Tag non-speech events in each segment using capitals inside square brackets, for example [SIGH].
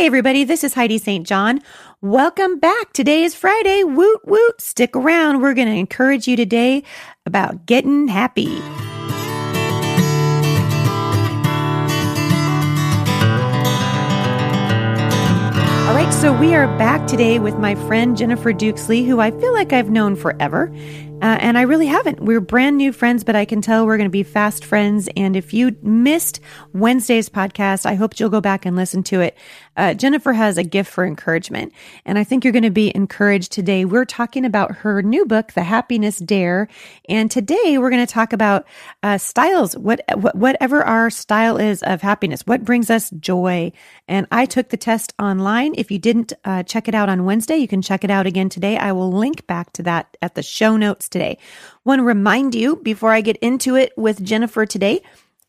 Hey, everybody, this is Heidi St. John. Welcome back. Today is Friday. Woot, woot. Stick around. We're going to encourage you today about getting happy. All right, so we are back today with my friend Jennifer Dukes Lee, who I feel like I've known forever. Uh, and I really haven't. We're brand new friends, but I can tell we're going to be fast friends. And if you missed Wednesday's podcast, I hope you'll go back and listen to it. Uh, Jennifer has a gift for encouragement, and I think you're going to be encouraged today. We're talking about her new book, The Happiness Dare, and today we're going to talk about uh, styles, what, what, whatever our style is of happiness, what brings us joy. And I took the test online. If you didn't uh, check it out on Wednesday, you can check it out again today. I will link back to that at the show notes today. Want to remind you before I get into it with Jennifer today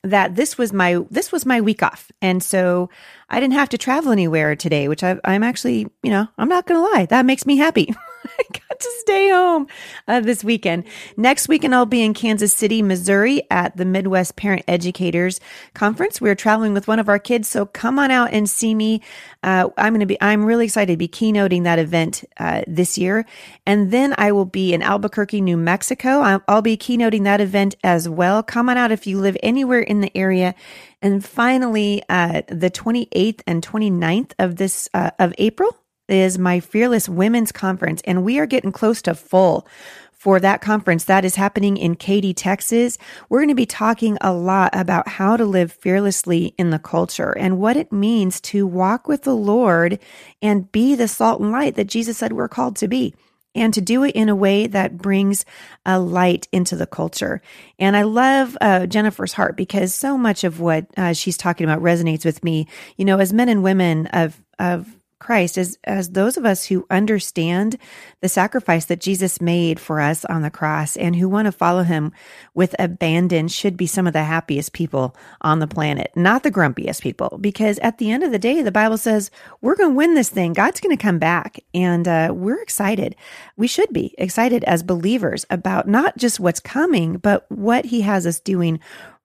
that this was my this was my week off, and so I didn't have to travel anywhere today, which I, I'm actually, you know, I'm not going to lie, that makes me happy. [LAUGHS] [LAUGHS] I got to stay home uh, this weekend. Next weekend, I'll be in Kansas City, Missouri at the Midwest Parent Educators Conference. We're traveling with one of our kids, so come on out and see me. Uh, I'm going to be, I'm really excited to be keynoting that event uh, this year. And then I will be in Albuquerque, New Mexico. I'll, I'll be keynoting that event as well. Come on out if you live anywhere in the area. And finally, uh, the 28th and 29th of this uh, of April, is my Fearless Women's Conference, and we are getting close to full for that conference that is happening in Katy, Texas. We're going to be talking a lot about how to live fearlessly in the culture and what it means to walk with the Lord and be the salt and light that Jesus said we're called to be. And to do it in a way that brings a light into the culture. And I love uh, Jennifer's heart because so much of what uh, she's talking about resonates with me. You know, as men and women of of Christ, as, as those of us who understand the sacrifice that Jesus made for us on the cross and who want to follow him with abandon should be some of the happiest people on the planet, not the grumpiest people. Because at the end of the day, the Bible says we're going to win this thing. God's going to come back. And uh, we're excited. We should be excited as believers about not just what's coming, but what he has us doing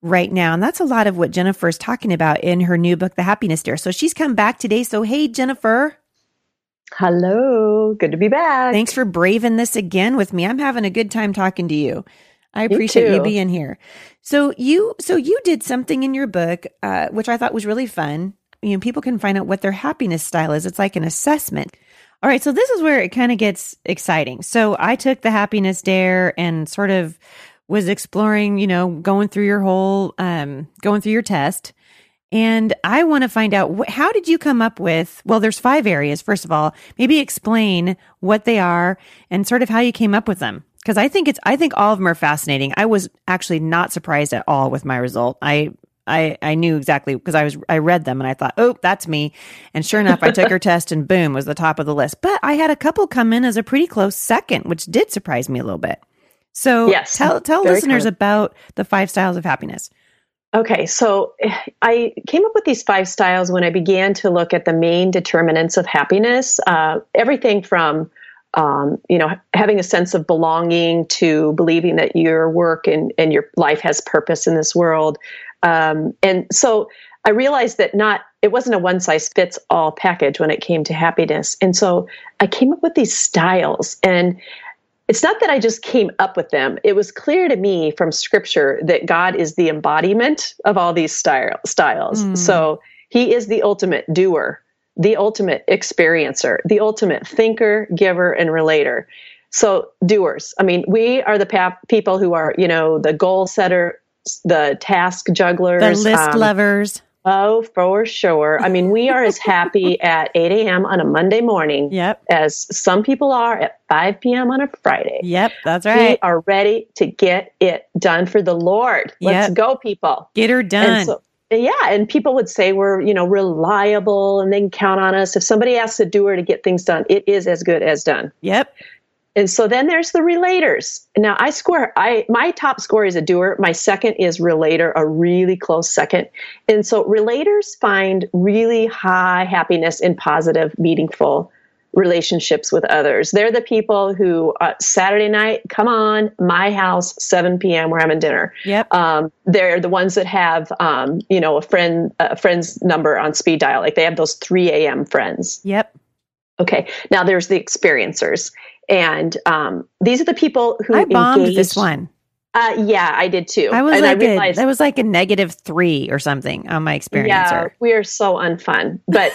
right now. And that's a lot of what Jennifer is talking about in her new book, The Happiness Dare. So she's come back today. So, hey, Jennifer. Hello. Good to be back. Thanks for braving this again with me. I'm having a good time talking to you. I appreciate you being here. So you so you did something in your book uh, which I thought was really fun. You know, people can find out what their happiness style is. It's like an assessment. All right, so this is where it kind of gets exciting. So I took the happiness dare and sort of was exploring, you know, going through your whole, um, going through your test. And I want to find out how did you come up with, well, there's five areas. First of all, maybe explain what they are and sort of how you came up with them. Cause I think it's, I think all of them are fascinating. I was actually not surprised at all with my result. I, I, I knew exactly because I was I read them and I thought, oh, that's me. And sure enough, I took her [LAUGHS] test and boom was the top of the list. But I had a couple come in as a pretty close second, which did surprise me a little bit. So yes, tell tell listeners common. about the five styles of happiness. Okay, so I came up with these five styles when I began to look at the main determinants of happiness. Uh, everything from um, you know having a sense of belonging to believing that your work and, and your life has purpose in this world. Um, and so I realized that not it wasn't a one size fits all package when it came to happiness. And so I came up with these styles and it's not that I just came up with them. It was clear to me from scripture that God is the embodiment of all these style, styles. Mm. So he is the ultimate doer, the ultimate experiencer, the ultimate thinker, giver, and relator. So doers. I mean, we are the people who are, you know, the goal setter, the task jugglers, the list um, lovers. Oh, for sure. I mean, we are as happy [LAUGHS] at 8 a.m. on a Monday morning yep. as some people are at 5 p.m. on a Friday. Yep, that's right. We are ready to get it done for the Lord. Let's yep. go, people. Get her done. So, yeah, and people would say we're, you know, reliable and they can count on us. If somebody asks a doer to get things done, it is as good as done. Yep. And so then there's the relators. Now I score I my top score is a doer, my second is relator, a really close second. And so relators find really high happiness in positive, meaningful relationships with others. They're the people who uh, Saturday night, come on, my house, 7 p.m. We're having dinner. Yep. Um, they're the ones that have, um, you know, a friend, a friend's number on speed dial. Like they have those 3 a.m. friends. Yep. Okay. Now there's the experiencers, and um, these are the people who I bombed engage- this one. Uh, yeah, I did too. I was and like I realized, a, that was like a negative three or something on my experience. yeah, we are so unfun, but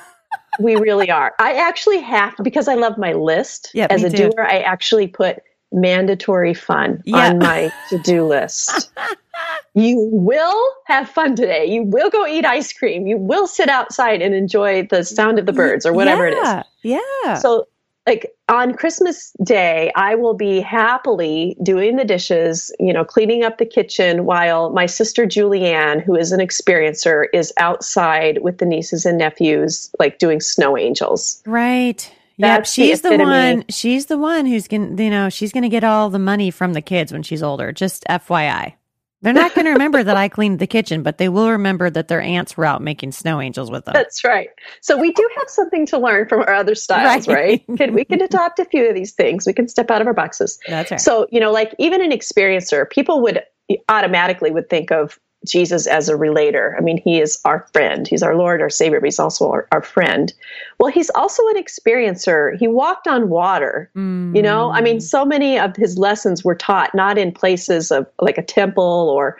[LAUGHS] we really are. I actually have because I love my list Yeah, as a too. doer. I actually put mandatory fun Yeah. on my to-do list. [LAUGHS] you will have fun today. You will go eat ice cream. You will sit outside and enjoy the sound of the birds or whatever it is. yeah, Yeah. So, like on Christmas Day, I will be happily doing the dishes, you know, cleaning up the kitchen while my sister Julianne, who is an experiencer, is outside with the nieces and nephews, like doing snow angels. right. Yep. That's the She's the, epitome. one. She's the one who's going to, you know, she's going to get all the money from the kids when she's older. Just FYI. They're not going to remember that I cleaned the kitchen, but they will remember that their aunts were out making snow angels with them. That's right. So we do have something to learn from our other styles, Right. right? Can, we can adopt a few of these things. We can step out of our boxes. That's right. So, you know, like even an experiencer, people would automatically would think of Jesus as a relator. I mean, he is our friend. He's our Lord, our Savior, but he's also our, our friend. Well, he's also an experiencer. He walked on water. You know, I Mm. mean, so many of his lessons were taught not in places of like a temple or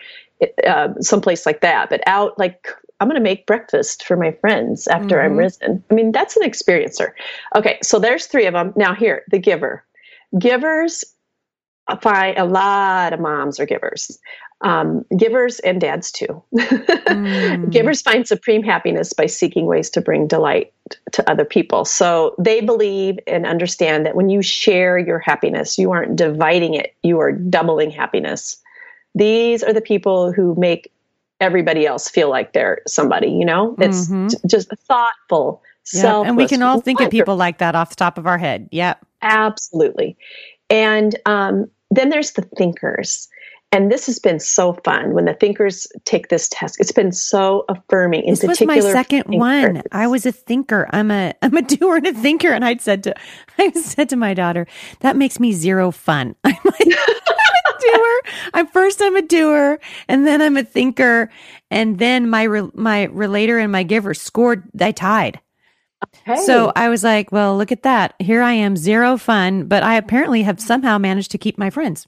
uh, someplace like that, but out like I'm going to make breakfast for my friends after I'm Mhm. risen. I mean, that's an experiencer. Okay, so there's three of them. Now here, the giver. Givers, I find a lot of moms are givers. Um, givers and dads too. Mm. [LAUGHS] Givers find supreme happiness by seeking ways to bring delight to other people. So they believe and understand that when you share your happiness, you aren't dividing it, you are doubling happiness. These are the people who make everybody else feel like they're somebody, you know? It's Mhm. j- just thoughtful, Yep. And we can all think of people like that off the top of our head. Yep. Absolutely. And um, then there's the thinkers. And this has been so fun when the thinkers take this test. It's been so affirming. In This was my second thinkers. one. I was a thinker. I'm a [LAUGHS] I'm a doer and a thinker. And I'd said to [LAUGHS] I said to my daughter, that makes me zero fun. [LAUGHS] I'm like a doer. I'm first I'm a doer, and then I'm a thinker, and then my re, my relator and my giver scored. They tied. So I was like, well, look at that. Here I am, zero fun, but I apparently have somehow managed to keep my friends.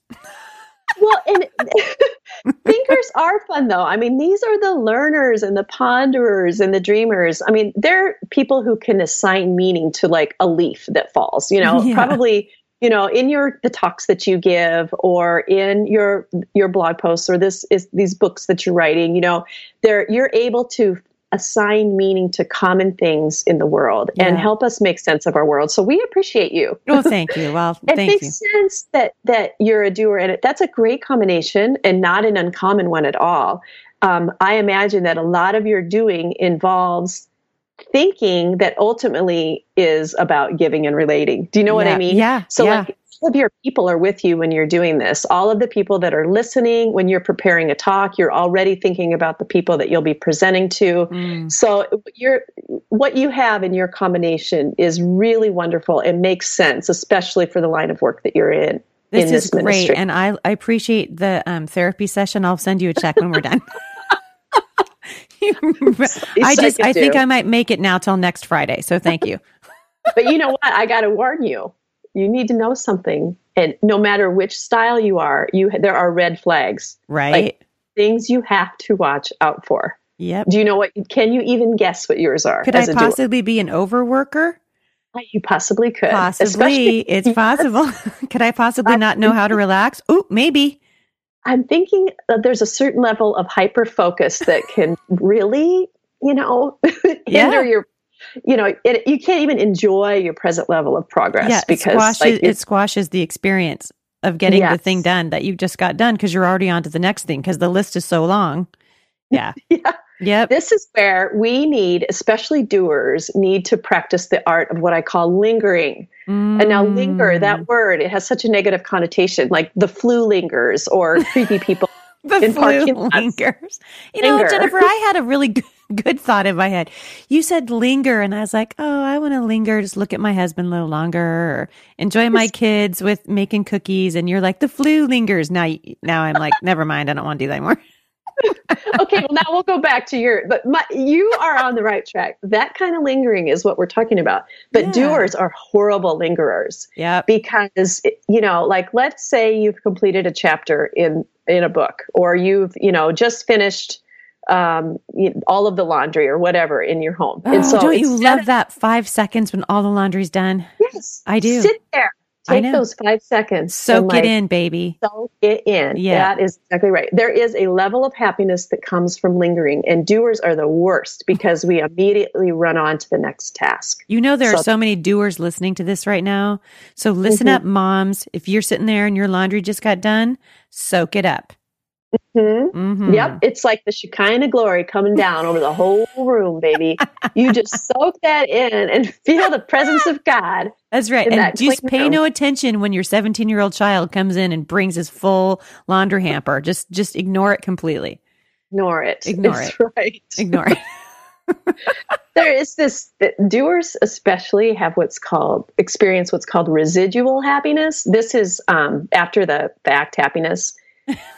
well, and [LAUGHS] thinkers are fun though. I mean, these are the learners and the ponderers and the dreamers. I mean, they're people who can assign meaning to like a leaf that falls. You know, [LAUGHS] Yeah. probably you know in your the talks that you give or in your your blog posts or this is these books that you're writing. You know, they're you're able to assign meaning to common things in the world and help us make sense of our world. So we appreciate you. Oh, [LAUGHS] thank you. Well, it makes you. sense that that you're a doer and that's a great combination and not an uncommon one at all um, i imagine that a lot of your doing involves thinking that ultimately is about giving and relating do you know what i mean yeah, so yeah. like all of your people are with you when you're doing this all of the people that are listening when you're preparing a talk you're already thinking about the people that you'll be presenting to Mm. so you're what you have in your combination is really wonderful and makes sense, especially for the line of work that you're in. This in is this great, and I, I appreciate the um, therapy session. I'll send you a check when we're done. [LAUGHS] [LAUGHS] I just I think I might make it now till next Friday. So thank you. [LAUGHS] but you know what? I got to warn you. You need to know something, and no matter which style you are, you there are red flags, Right? Like, things you have to watch out for. yep. Do you know what? Can you even guess what yours are? Could I as a doer? possibly be an overworker? Uh, you possibly could. Possibly, Especially- it's [LAUGHS] possible. [LAUGHS] Could I possibly I'm not know how to relax? Oh, maybe. I'm thinking that there's a certain level of hyper focus that can really, you know, [LAUGHS] hinder Yeah. your, you know, it, you can't even enjoy your present level of progress Yeah, because squashes, like, it squashes the experience of getting the thing done that you just got done because you're already on to the next thing because the list is so long. Yeah. [LAUGHS] Yeah. Yep. this is where we need, especially doers, need to practice the art of what I call lingering. And now, linger, Mm. that word, it has such a negative connotation, like the flu lingers or creepy people [LAUGHS] the in flu lingers. You know, Jennifer, I had a really good, [LAUGHS] good thought in my head. You said linger, and I was like, oh, I want to linger, just look at my husband a little longer, or enjoy my kids with making cookies. And you're like, the flu lingers. Now, now I'm like, never mind. I don't want to do that anymore. [LAUGHS] okay, well now we'll go back to your but my, you are on the right track. That kind of lingering is what we're talking about. But Yeah. doers are horrible lingerers Yeah. because you know, like let's say you've completed a chapter in in a book or you've, you know, just finished um all of the laundry or whatever in your home. Oh, don't you love of- that five seconds when all the laundry's done? Yes. I do. Sit there. Take those 5 seconds. Soak and, it in, baby. soak it in. Yeah. That is exactly right. There is a level of happiness that comes from lingering, and doers are the worst because we immediately run on to the next task. You know, there are So- so many doers listening to this right now. So listen Mhm. up, moms. If you're sitting there and your laundry just got done, soak it up. Hmm? hmm Yep, it's like the Shekinah glory coming down over the whole room, baby. You just [LAUGHS] soak that in and [LAUGHS] feel the presence of God. That's right. And that just pay room. no attention when your 17 year old child comes in and brings his full laundry hamper. Just, just ignore it completely. Ignore it. Ignore That's right. Ignore it. [LAUGHS] there is this doers especially have what's called experience what's called residual happiness this is um, after the fact happiness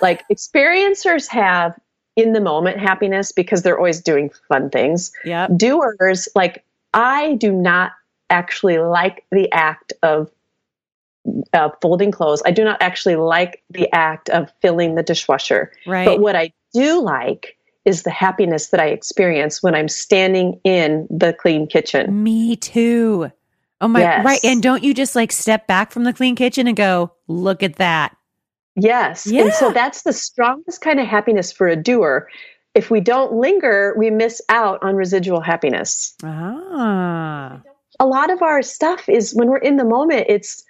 like experiencers have in the moment happiness because they're always doing fun things Yep. doers like i do not actually like the act of uh, folding clothes i do not actually like the act of filling the dishwasher Right. but what I do like is the happiness that I experience when I'm standing in the clean kitchen. Me too. Oh my, Yes. right. And don't you just like step back from the clean kitchen and go, look at that. Yes. And so that's the strongest kind of happiness for a doer. If we don't linger, we miss out on residual happiness. Ah. A lot of our stuff is when we're in the moment, it's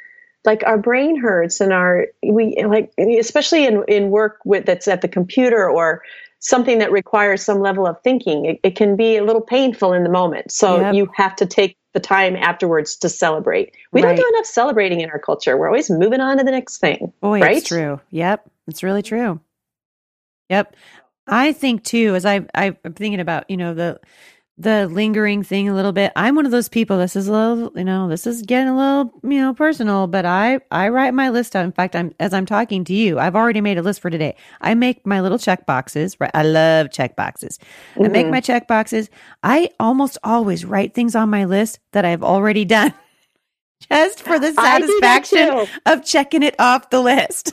like our brain hurts and our we like especially in in work with that's at the computer or something that requires some level of thinking it, it can be a little painful in the moment so Yep. you have to take the time afterwards to celebrate we Right. don't do enough celebrating in our culture we're always moving on to the next thing oh, Boy, right it's true. Yep, it's really true. Yep, I think too. As I I'm thinking about you know the the lingering thing a little bit. I'm one of those people. This is a little you know this is getting a little you know personal, but I I write my list out. In fact, I'm as I'm talking to you, I've already made a list for today. I make my little check boxes. Right, I love check boxes. I make Mhm. my check boxes. I almost always write things on my list that I've already done. [LAUGHS] Just for the I do that satisfaction of checking it off the list.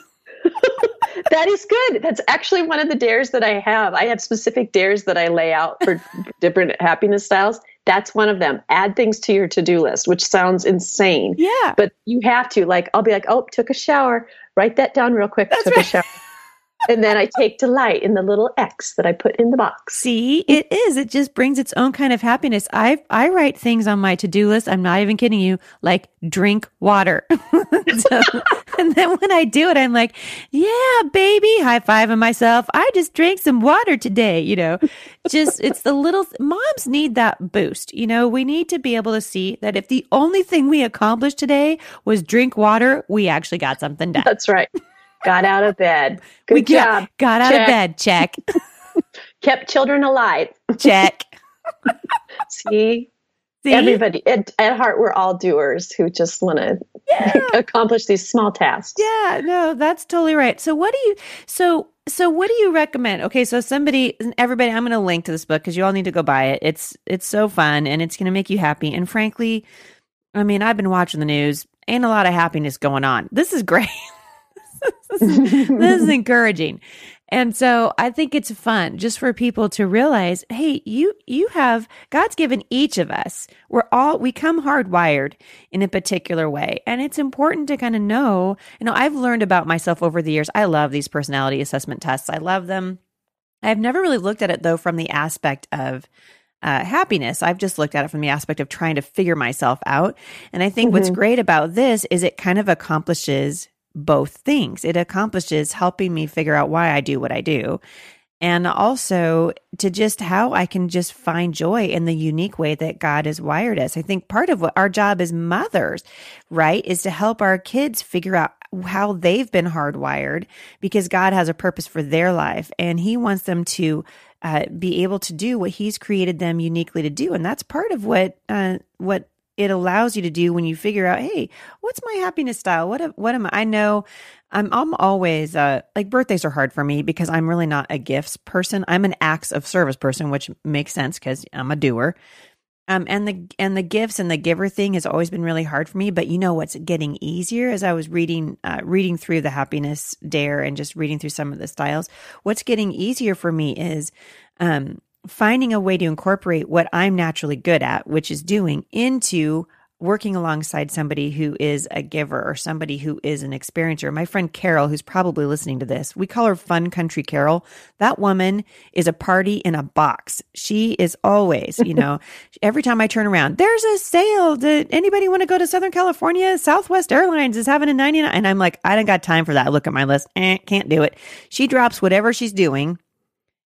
That is good. That's actually one of the dares that i have. I have specific dares that i lay out for [LAUGHS] different happiness styles. That's one of them. Add things to your to-do list which sounds insane. Yeah. but you have to like i'll be like oh took a shower. Write that down real quick. That's took right. a shower and then i take delight in the little x that i put in the box See, it is. It just brings its own kind of happiness. I I write things on my to-do list. I'm not even kidding you, like drink water. [LAUGHS] So- and then when I do it, I'm like, yeah, baby, high five on myself. I just drank some water today, you know. Just it's the little moms need that boost. You know, we need to be able to see that if the only thing we accomplished today was drink water, we actually got something done. that's right got out of bed good we job got, got out of bed. Check. [LAUGHS] kept children alive Check. [LAUGHS] see See? everybody at, at heart we're all doers who just want to Yeah. [LAUGHS] accomplish these small tasks Yeah, no, that's totally right. So what do you so so what do you recommend? Okay, so somebody everybody I'm going to link to this book cuz you all need to go buy it. It's it's so fun and it's going to make you happy and frankly, I mean, I've been watching the news. Ain't a lot of happiness going on. This is great. This, is, this is encouraging. And so I think it's fun just for people to realize, hey, you you have God's given each of us. We're all we come hardwired in a particular way. And it's important to kind of know, you know, I've learned about myself over the years. I love these personality assessment tests. I love them. I've never really looked at it though from the aspect of uh, happiness. I've just looked at it from the aspect of trying to figure myself out. And I think what's Mhm. great about this is it kind of accomplishes both things. It accomplishes helping me figure out why I do what I do. and also to just how I can just find joy in the unique way that God has wired us. I think part of what our job as mothers, right, is to help our kids figure out how they've been hardwired because God has a purpose for their life and He wants them to uh, be able to do what He's created them uniquely to do, and that's part of what uh, what it allows you to do when you figure out, hey, what's my happiness style? What what am I? I know I'm I'm always uh, like birthdays are hard for me because I'm really not a gifts person. I'm an acts of service person, which makes sense because I'm a doer. Um, and the and the gifts and the giver thing has always been really hard for me. But you know what's getting easier as I was reading uh, reading through the happiness dare and just reading through some of the styles. What's getting easier for me is um, finding a way to incorporate what I'm naturally good at, which is doing, into working alongside somebody who is a giver or somebody who is an experiencer. My friend Carol, who's probably listening to this, we call her Fun Country Carol. That woman is a party in a box. She is always, you know, [LAUGHS] every time I turn around, there's a sale. Did anybody want to go to Southern California? Southwest Airlines is having a 99. And I'm like, I don't got time for that. I look at my list. Eh, can't do it. She drops whatever she's doing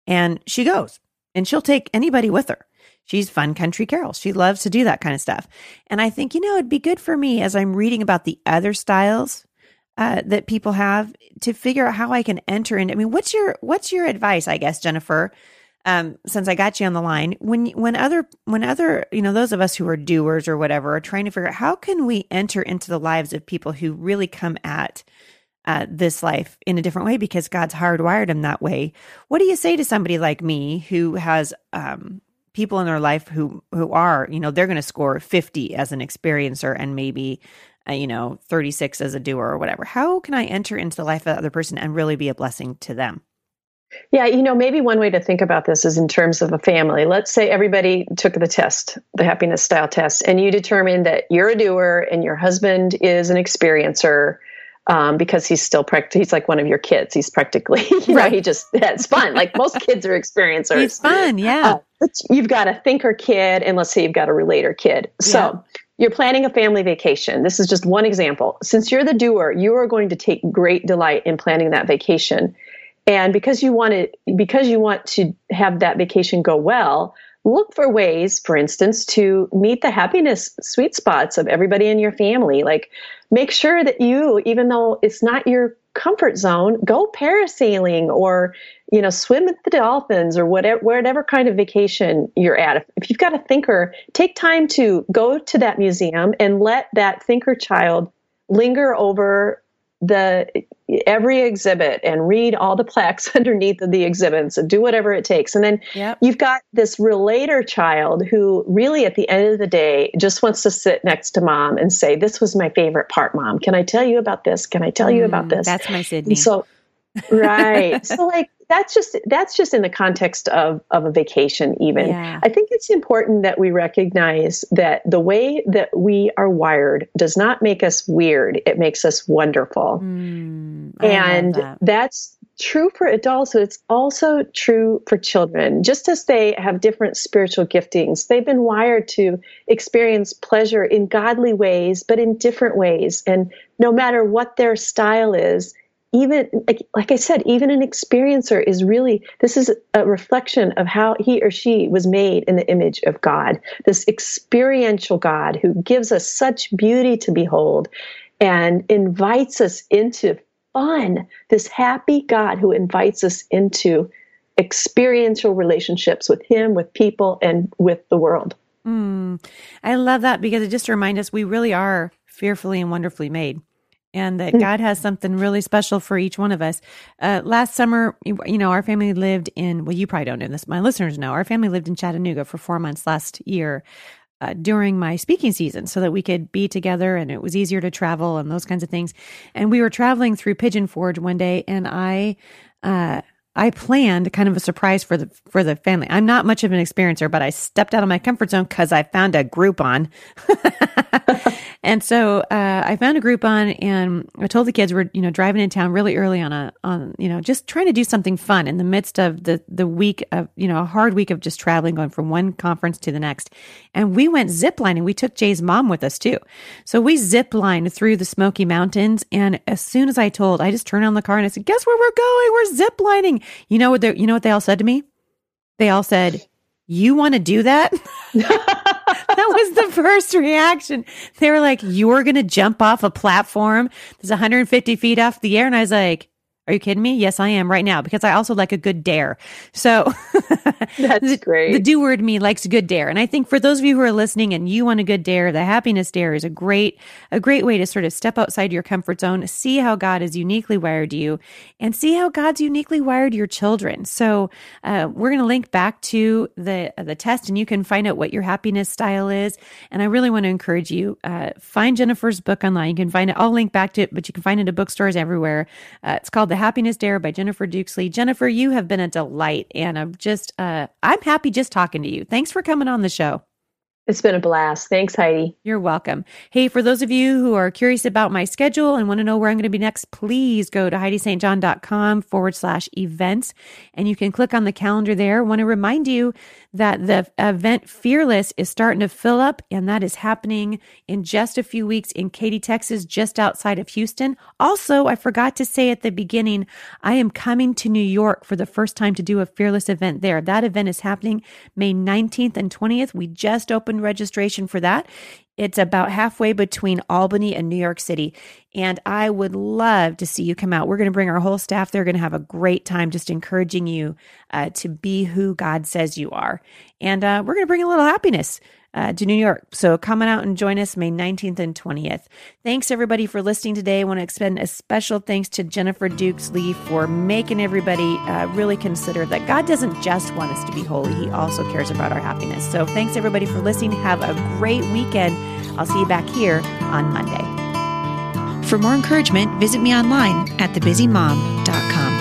and she goes and she'll take anybody with her. She's fun country Carol. She loves to do that kind of stuff. And I think, you know, it'd be good for me as I'm reading about the other styles uh, that people have to figure out how I can enter in. I mean, what's your what's your advice, I guess, Jennifer? Um, since I got you on the line, when when other when other you know those of us who are doers or whatever are trying to figure out how can we enter into the lives of people who really come at uh, this life in a different way because God's hardwired them that way. What do you say to somebody like me who has um, people in their life who who are you know they're going to score 50 as an experiencer and maybe uh, you know 36 as a doer or whatever how can i enter into the life of the other person and really be a blessing to them yeah, you know, maybe one way to think about this is in terms of a family. Let's say everybody took the test, the happiness style test, and you determined that you're a doer and your husband is an experiencer um, because he's still practically he's like one of your kids. He's practically [LAUGHS] you right. know he just [LAUGHS] that's fun. like most kids are experiencers. He's fun, yeah. Uh, you've got a thinker kid, and let's say you've got a relator kid. So. Yeah. You're planning a family vacation. This is just one example. Since you're the doer, you are going to take great delight in planning that vacation. And because you want it, because you want to have that vacation go well, look for ways, for instance, to meet the happiness sweet spots of everybody in your family. Like make sure that you, even though it's not your comfort zone, go parasailing or, you know, swim with the dolphins or whatever, whatever kind of vacation you're at. If, if you've got a thinker, take time to go to that museum and let that thinker child linger over the every exhibit and read all the plaques [LAUGHS] underneath of the exhibits and do whatever it takes. And then yep. you've got this relator child who really at the end of the day just wants to sit next to mom and say, This was my favorite part, mom. Can I tell you about this? Can I tell mm, you about mm, this? That's my Sydney. And so [LAUGHS] right. so like that's just that's just in the context of of a vacation even. Yeah. i think it's important that we recognize that the way that we are wired does not make us weird. It makes us wonderful. Mm, and that. that's true for adults it's also true for children. Just as they have different spiritual giftings they've been wired to experience pleasure in godly ways but in different ways. And no matter what their style is even like, like I said, even an experiencer is really this is a reflection of how he or she was made in the image of God. This experiential God who gives us such beauty to behold and invites us into fun. This happy God who invites us into experiential relationships with Him, with people, and with the world. Mm, I love that because it just reminds us we really are fearfully and wonderfully made and that hmm. God has something really special for each one of us. Uh, last summer, you know, our family lived in, well, you probably don't know this, my listeners know, our family lived in Chattanooga for four months last year uh, during my speaking season so that we could be together and it was easier to travel and those kinds of things. And we were traveling through Pigeon Forge one day and I, uh, I planned kind of a surprise for the for the family. I'm not much of an experiencer, but I stepped out of my comfort zone because I found a Groupon. [LAUGHS] And so uh, I found a Groupon, and I told the kids we're you know driving in town really early on a on you know just trying to do something fun in the midst of the the week of you know a hard week of just traveling, going from one conference to the next. And we went ziplining. We took Jay's mom with us too. So we ziplined through the Smoky Mountains. And as soon as I told, I just turned on the car and I said, "Guess where we're going? We're ziplining." You know what? You know what they all said to me? They all said, "You want to do that?" [LAUGHS] that was the first reaction. They were like, "You're going to jump off a platform that's 150 feet off the air," and I was like. Are you kidding me? Yes, I am right now because I also like a good dare. So [LAUGHS] that's great. The do word me likes a good dare. And I think for those of you who are listening and you want a good dare, the happiness dare is a great, a great way to sort of step outside your comfort zone, see how God has uniquely wired you and see how God's uniquely wired your children. So uh, we're going to link back to the, the test and you can find out what your happiness style is. And I really want to encourage you, uh, find Jennifer's book online. You can find it. I'll link back to it, but you can find it at bookstores everywhere. Uh, it's called The Happiness Dare by Jennifer Dukes Lee. Jennifer, you have been a delight, and I'm just, uh, I'm happy just talking to you. Thanks for coming on the show. It's been a blast. Thanks, Heidi. You're welcome. Hey, for those of you who are curious about my schedule and want to know where I'm going to be next, please go to HeidiSt.John.com forward slash events and you can click on the calendar there. I want to remind you that the event Fearless is starting to fill up, and that is happening in just a few weeks in Katy, Texas, just outside of Houston. Also, I forgot to say at the beginning, I am coming to New York for the first time to do a Fearless event there. That event is happening May 19th and 20th. We just opened registration for that. It's about halfway between Albany and New York City. And I would love to see you come out. We're going to bring our whole staff. They're going to have a great time just encouraging you uh, to be who God says you are. And uh, we're going to bring a little happiness uh, to New York. So come on out and join us May 19th and 20th. Thanks everybody for listening today. I want to extend a special thanks to Jennifer Dukes Lee for making everybody uh, really consider that God doesn't just want us to be holy, He also cares about our happiness. So thanks everybody for listening. Have a great weekend. I'll see you back here on Monday. For more encouragement, visit me online at thebusymom.com.